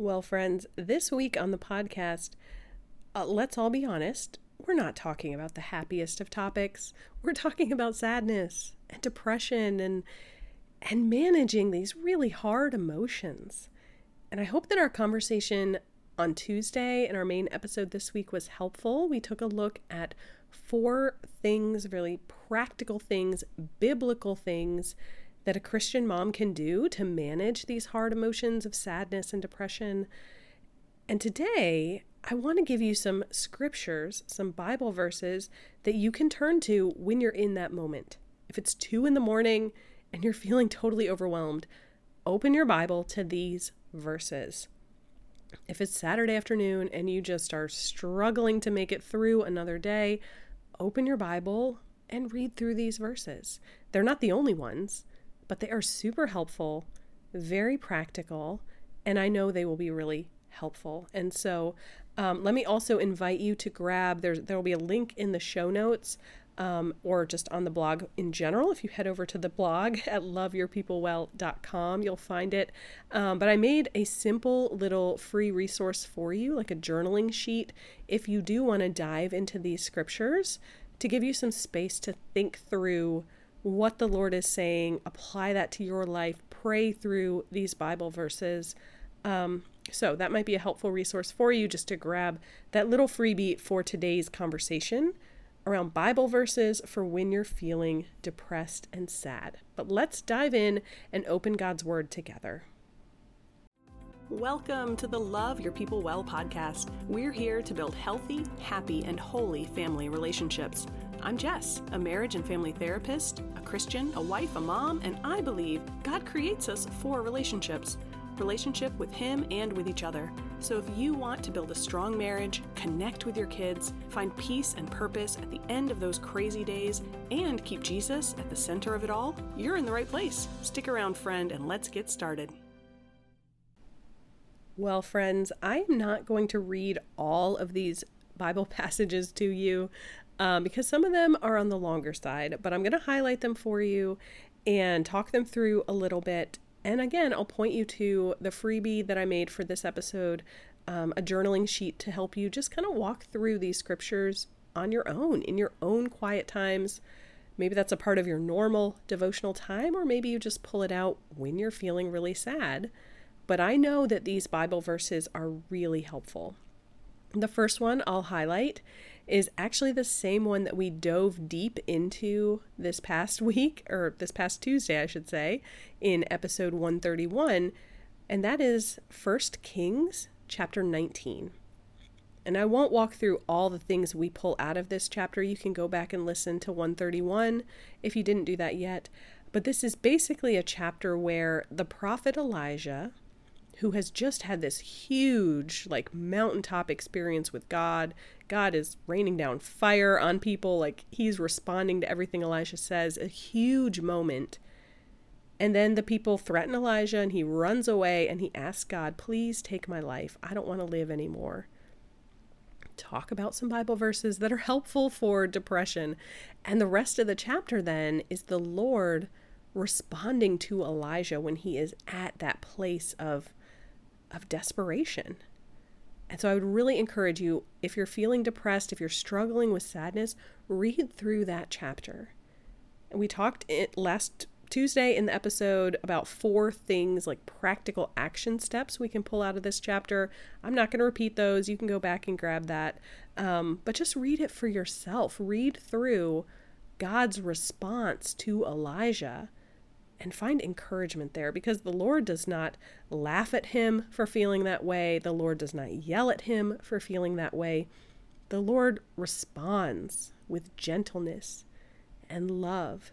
Well, friends, this week on the podcast, uh, let's all be honest, we're not talking about the happiest of topics. We're talking about sadness and depression and and managing these really hard emotions. And I hope that our conversation on Tuesday and our main episode this week was helpful. We took a look at four things, really practical things, biblical things that a Christian mom can do to manage these hard emotions of sadness and depression. And today, I want to give you some scriptures, some Bible verses that you can turn to when you're in that moment. If it's two in the morning and you're feeling totally overwhelmed, open your Bible to these verses. If it's Saturday afternoon and you just are struggling to make it through another day, open your Bible and read through these verses. They're not the only ones, but they are super helpful, very practical, and I know they will be really helpful. And so, um, let me also invite you to grab. There's there will be a link in the show notes. Um, or just on the blog in general. If you head over to the blog at loveyourpeoplewell.com, you'll find it. Um, but I made a simple little free resource for you, like a journaling sheet, if you do want to dive into these scriptures to give you some space to think through what the Lord is saying, apply that to your life, pray through these Bible verses. Um, so that might be a helpful resource for you just to grab that little freebie for today's conversation around Bible verses for when you're feeling depressed and sad. But let's dive in and open God's Word together. Welcome to the Love Your People Well podcast. We're here to build healthy, happy, and holy family relationships. I'm Jess, a marriage and family therapist, a Christian, a wife, a mom, and I believe God creates us for relationships relationship with Him and with each other. So if you want to build a strong marriage, connect with your kids, find peace and purpose at the end of those crazy days, and keep Jesus at the center of it all, you're in the right place. Stick around, friend, and let's get started. Well, friends, I am not going to read all of these Bible passages to you um, because some of them are on the longer side, but I'm going to highlight them for you and talk them through a little bit. And again, I'll point you to the freebie that I made for this episode, um, a journaling sheet to help you just kind of walk through these scriptures on your own, in your own quiet times. Maybe that's a part of your normal devotional time, or maybe you just pull it out when you're feeling really sad. But I know that these Bible verses are really helpful. The first one I'll highlight is actually the same one that we dove deep into this past week, or this past Tuesday, I should say, in episode 131, and that is 1 Kings chapter 19. And I won't walk through all the things we pull out of this chapter. You can go back and listen to 131 if you didn't do that yet. But this is basically a chapter where the prophet Elijah, who has just had this huge, like, mountaintop experience with God. God is raining down fire on people. Like, he's responding to everything Elijah says. A huge moment. And then the people threaten Elijah, and he runs away and he asks God, Please take my life. I don't want to live anymore. Talk about some Bible verses that are helpful for depression. And the rest of the chapter then is the Lord responding to Elijah when he is at that place of of desperation. And so I would really encourage you, if you're feeling depressed, if you're struggling with sadness, read through that chapter. And we talked it last Tuesday in the episode about four things like practical action steps we can pull out of this chapter. I'm not going to repeat those. You can go back and grab that. Um, but just read it for yourself. Read through God's response to Elijah and find encouragement there because the Lord does not laugh at him for feeling that way. The Lord does not yell at him for feeling that way. The Lord responds with gentleness and love.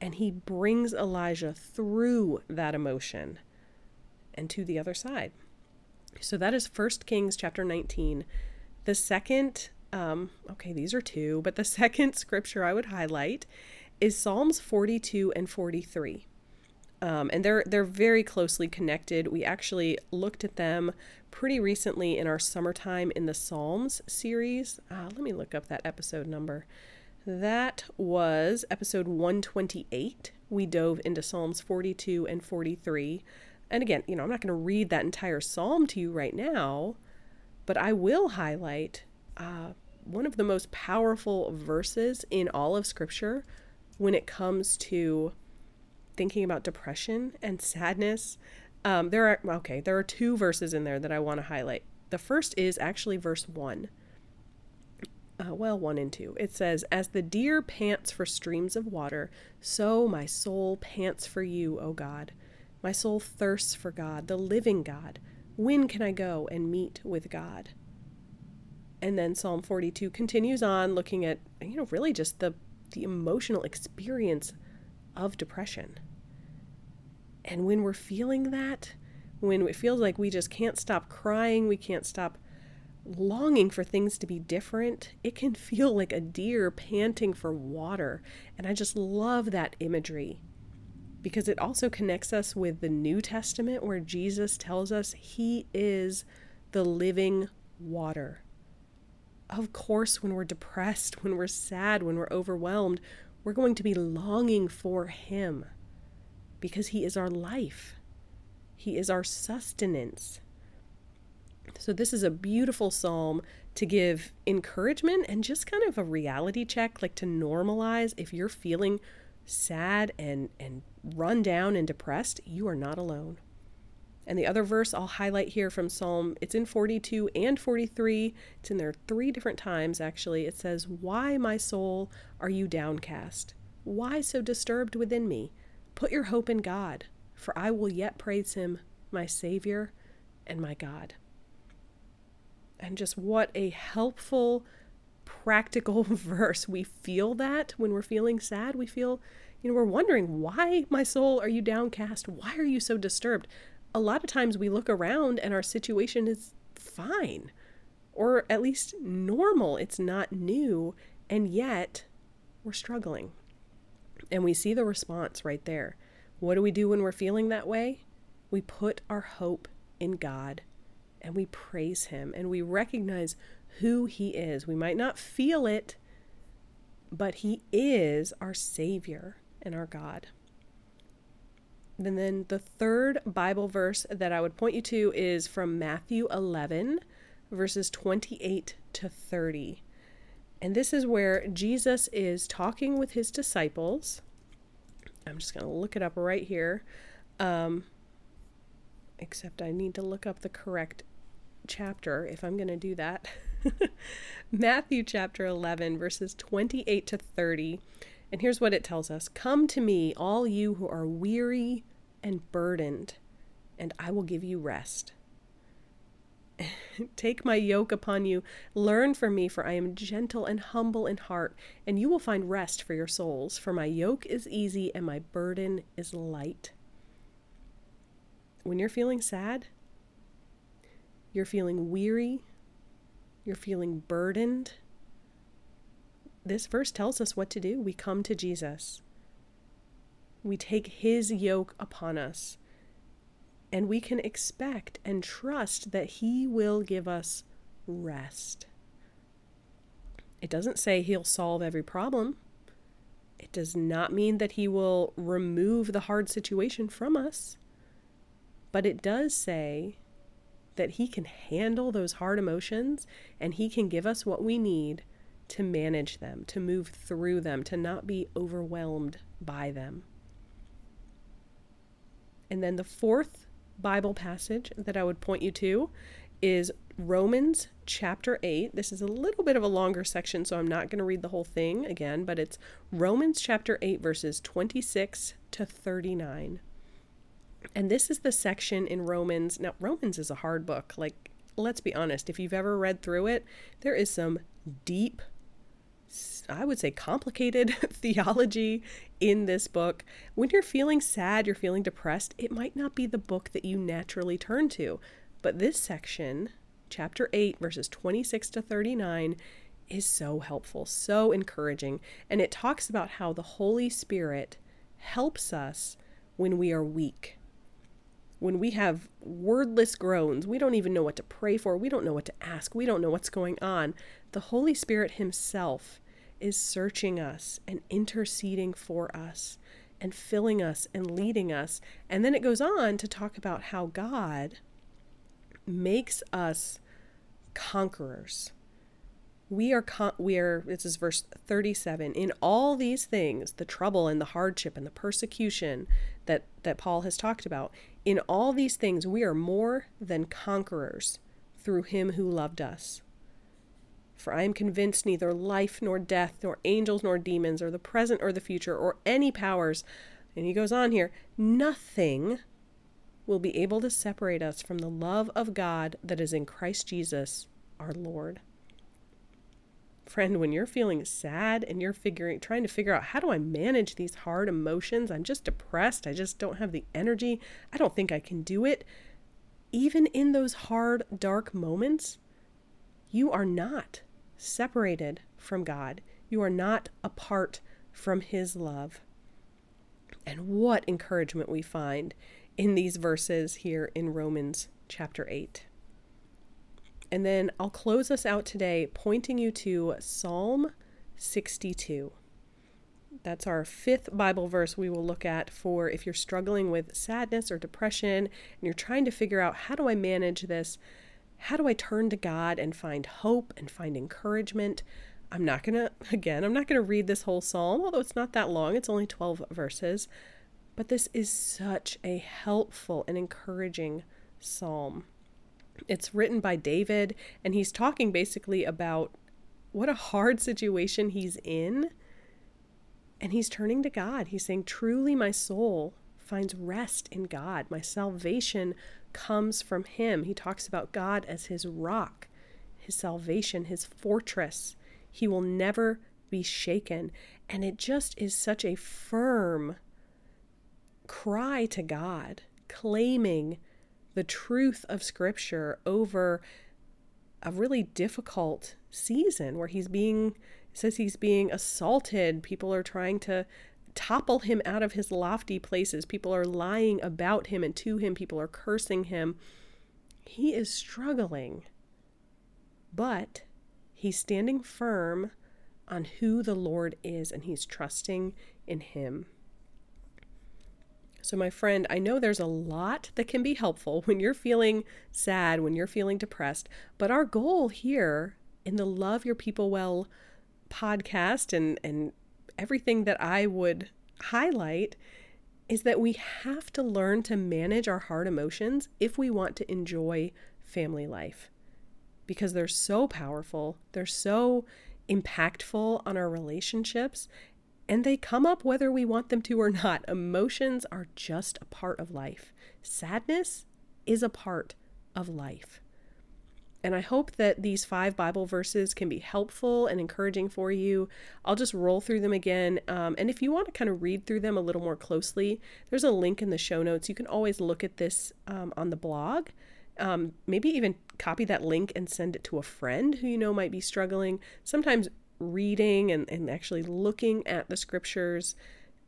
And he brings Elijah through that emotion and to the other side. So that is 1 Kings chapter 19. The second, um, okay, these are two, but the second scripture I would highlight is Psalms 42 and 43. Um, and they're they're very closely connected. We actually looked at them pretty recently in our summertime in the Psalms series. Uh, let me look up that episode number. That was episode 128. We dove into Psalms 42 and 43. And again, you know, I'm not going to read that entire psalm to you right now, but I will highlight uh, one of the most powerful verses in all of Scripture when it comes to thinking about depression and sadness. Um, there are, okay, there are two verses in there that I want to highlight. The first is actually verse 1. Uh, well, 1 and 2. It says, As the deer pants for streams of water, so my soul pants for you, O God. My soul thirsts for God, the living God. When can I go and meet with God? And then Psalm 42 continues on looking at, you know, really just the, the emotional experience of depression. And when we're feeling that, when it feels like we just can't stop crying, we can't stop longing for things to be different, it can feel like a deer panting for water. And I just love that imagery because it also connects us with the New Testament where Jesus tells us he is the living water. Of course, when we're depressed, when we're sad, when we're overwhelmed, we're going to be longing for him because He is our life, He is our sustenance. So, this is a beautiful psalm to give encouragement and just kind of a reality check, like to normalize if you're feeling sad and, and run down and depressed, you are not alone. And the other verse I'll highlight here from Psalm, it's in 42 and 43. It's in there three different times, actually. It says, Why, my soul, are you downcast? Why so disturbed within me? Put your hope in God, for I will yet praise him, my Savior and my God. And just what a helpful, practical verse. We feel that when we're feeling sad. We feel, you know, we're wondering, why, my soul, are you downcast? Why are you so disturbed? A lot of times we look around and our situation is fine, or at least normal. It's not new, and yet we're struggling. And we see the response right there. What do we do when we're feeling that way? We put our hope in God and we praise Him and we recognize who He is. We might not feel it, but He is our Savior and our God. And then the third Bible verse that I would point you to is from Matthew 11, verses 28 to 30. And this is where Jesus is talking with his disciples. I'm just going to look it up right here. Um, except I need to look up the correct chapter if I'm going to do that. Matthew chapter 11, verses 28 to 30. And here's what it tells us Come to me, all you who are weary and burdened, and I will give you rest. Take my yoke upon you. Learn from me, for I am gentle and humble in heart, and you will find rest for your souls. For my yoke is easy and my burden is light. When you're feeling sad, you're feeling weary, you're feeling burdened, this verse tells us what to do. We come to Jesus. We take his yoke upon us and we can expect and trust that He will give us rest. It doesn't say He'll solve every problem. It does not mean that He will remove the hard situation from us. But it does say that He can handle those hard emotions and He can give us what we need to manage them, to move through them, to not be overwhelmed by them. And then the fourth Bible passage that I would point you to is Romans chapter 8. This is a little bit of a longer section, so I'm not going to read the whole thing again, but it's Romans chapter 8, verses 26 to 39. And this is the section in Romans. Now, Romans is a hard book. Like, let's be honest, if you've ever read through it, there is some deep I would say, complicated theology in this book. When you're feeling sad, you're feeling depressed, it might not be the book that you naturally turn to. But this section, chapter 8, verses 26 to 39, is so helpful, so encouraging. And it talks about how the Holy Spirit helps us when we are weak. When we have wordless groans, we don't even know what to pray for, we don't know what to ask, we don't know what's going on. The Holy Spirit Himself is searching us and interceding for us. and filling us and leading us. And then it goes on to talk about how God makes us conquerors. We are con- we are this is verse 37 in all these things the trouble and the hardship and the persecution that that Paul has talked about in all these things we are more than conquerors through him who loved us for I am convinced neither life nor death, nor angels nor demons, or the present or the future, or any powers, and he goes on here, nothing will be able to separate us from the love of God that is in Christ Jesus our Lord. Friend, when you're feeling sad and you're figuring trying to figure out how do I manage these hard emotions? I'm just depressed. I just don't have the energy. I don't think I can do it. Even in those hard, dark moments, you are not separated from God. You are not apart from His love. And what encouragement we find in these verses here in Romans chapter 8. And then I'll close us out today pointing you to Psalm 62. That's our fifth Bible verse we will look at for if you're struggling with sadness or depression and you're trying to figure out how do I manage this? How do I turn to God and find hope and find encouragement? I'm not going to, again, I'm not going to read this whole psalm, although it's not that long, it's only 12 verses. But this is such a helpful and encouraging psalm. It's written by David, and he's talking basically about what a hard situation he's in. And he's turning to God. He's saying, Truly, my soul finds rest in God. My salvation comes from him. He talks about God as his rock, his salvation, his fortress. He will never be shaken. And it just is such a firm cry to God, claiming the truth of Scripture over a really difficult season where he's being says he's being assaulted people are trying to topple him out of his lofty places. People are lying about him and to him, people are cursing him. He is struggling, but he's standing firm on who the Lord is and he's trusting in him. So, my friend, I know there's a lot that can be helpful when you're feeling sad, when you're feeling depressed, but our goal here in the Love Your People Well podcast and, and everything that I would highlight is that we have to learn to manage our hard emotions if we want to enjoy family life because they're so powerful, they're so impactful on our relationships, and they come up whether we want them to or not. Emotions are just a part of life, sadness is a part of life. And I hope that these five Bible verses can be helpful and encouraging for you. I'll just roll through them again. Um, and if you want to kind of read through them a little more closely, there's a link in the show notes. You can always look at this um, on the blog. Um, maybe even copy that link and send it to a friend who you know might be struggling. Sometimes reading and, and actually looking at the scriptures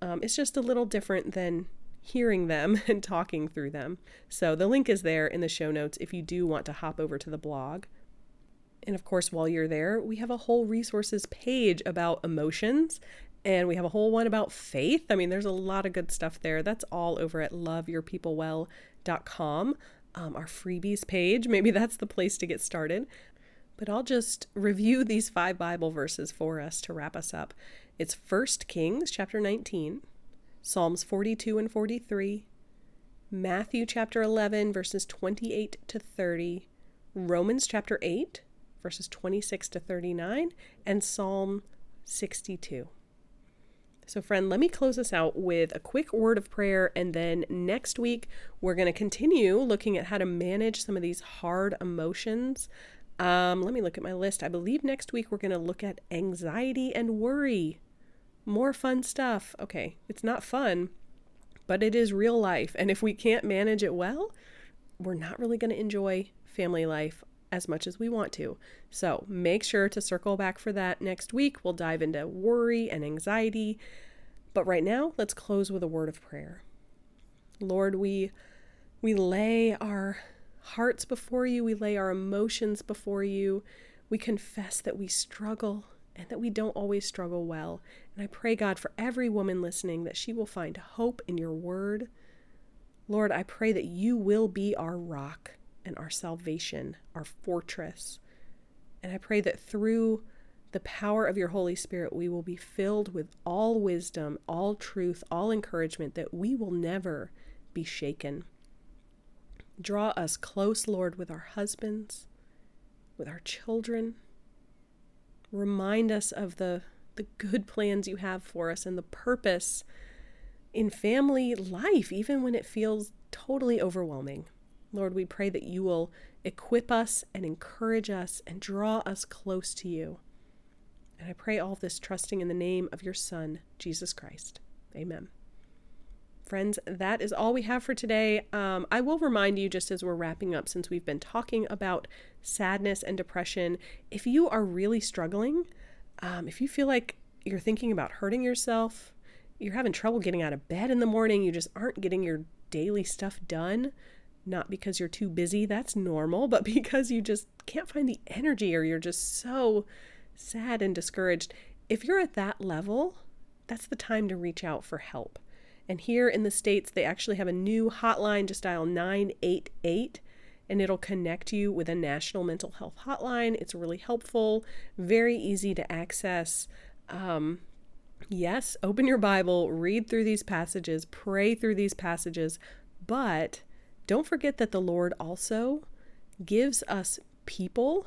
um, is just a little different than hearing them and talking through them. So the link is there in the show notes if you do want to hop over to the blog. And of course, while you're there, we have a whole resources page about emotions and we have a whole one about faith. I mean, there's a lot of good stuff there. That's all over at loveyourpeoplewell.com. Um, our freebies page, maybe that's the place to get started. But I'll just review these five Bible verses for us to wrap us up. It's 1 Kings chapter 19, Psalms 42 and 43, Matthew chapter 11, verses 28 to 30, Romans chapter 8, verses 26 to 39, and Psalm 62. So, friend, let me close this out with a quick word of prayer, and then next week we're going to continue looking at how to manage some of these hard emotions. Um, let me look at my list. I believe next week we're going to look at anxiety and worry more fun stuff. Okay, it's not fun, but it is real life. And if we can't manage it well, we're not really going to enjoy family life as much as we want to. So make sure to circle back for that next week. We'll dive into worry and anxiety. But right now, let's close with a word of prayer. Lord, we we lay our hearts before you, we lay our emotions before you. We confess that we struggle and that we don't always struggle well. And I pray, God, for every woman listening that she will find hope in your word. Lord, I pray that you will be our rock and our salvation, our fortress. And I pray that through the power of your Holy Spirit, we will be filled with all wisdom, all truth, all encouragement, that we will never be shaken. Draw us close, Lord, with our husbands, with our children. Remind us of the, the good plans you have for us and the purpose in family life, even when it feels totally overwhelming. Lord, we pray that you will equip us and encourage us and draw us close to you. And I pray all this trusting in the name of your Son, Jesus Christ. Amen. Friends, that is all we have for today. Um, I will remind you, just as we're wrapping up, since we've been talking about sadness and depression, if you are really struggling, um, if you feel like you're thinking about hurting yourself, you're having trouble getting out of bed in the morning, you just aren't getting your daily stuff done, not because you're too busy, that's normal, but because you just can't find the energy or you're just so sad and discouraged. If you're at that level, that's the time to reach out for help. And here in the States, they actually have a new hotline. Just dial 988 and it'll connect you with a national mental health hotline. It's really helpful, very easy to access. Um, yes, open your Bible, read through these passages, pray through these passages, but don't forget that the Lord also gives us people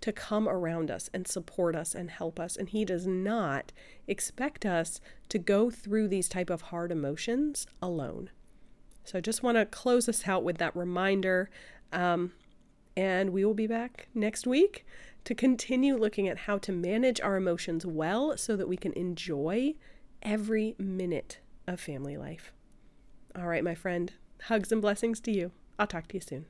to come around us and support us and help us. And he does not expect us to go through these type of hard emotions alone. So i just want to close us out with that reminder. Um, and we will be back next week to continue looking at how to manage our emotions well so that we can enjoy every minute of family life. All right my friend. Hugs and blessings to you. I'll talk to you soon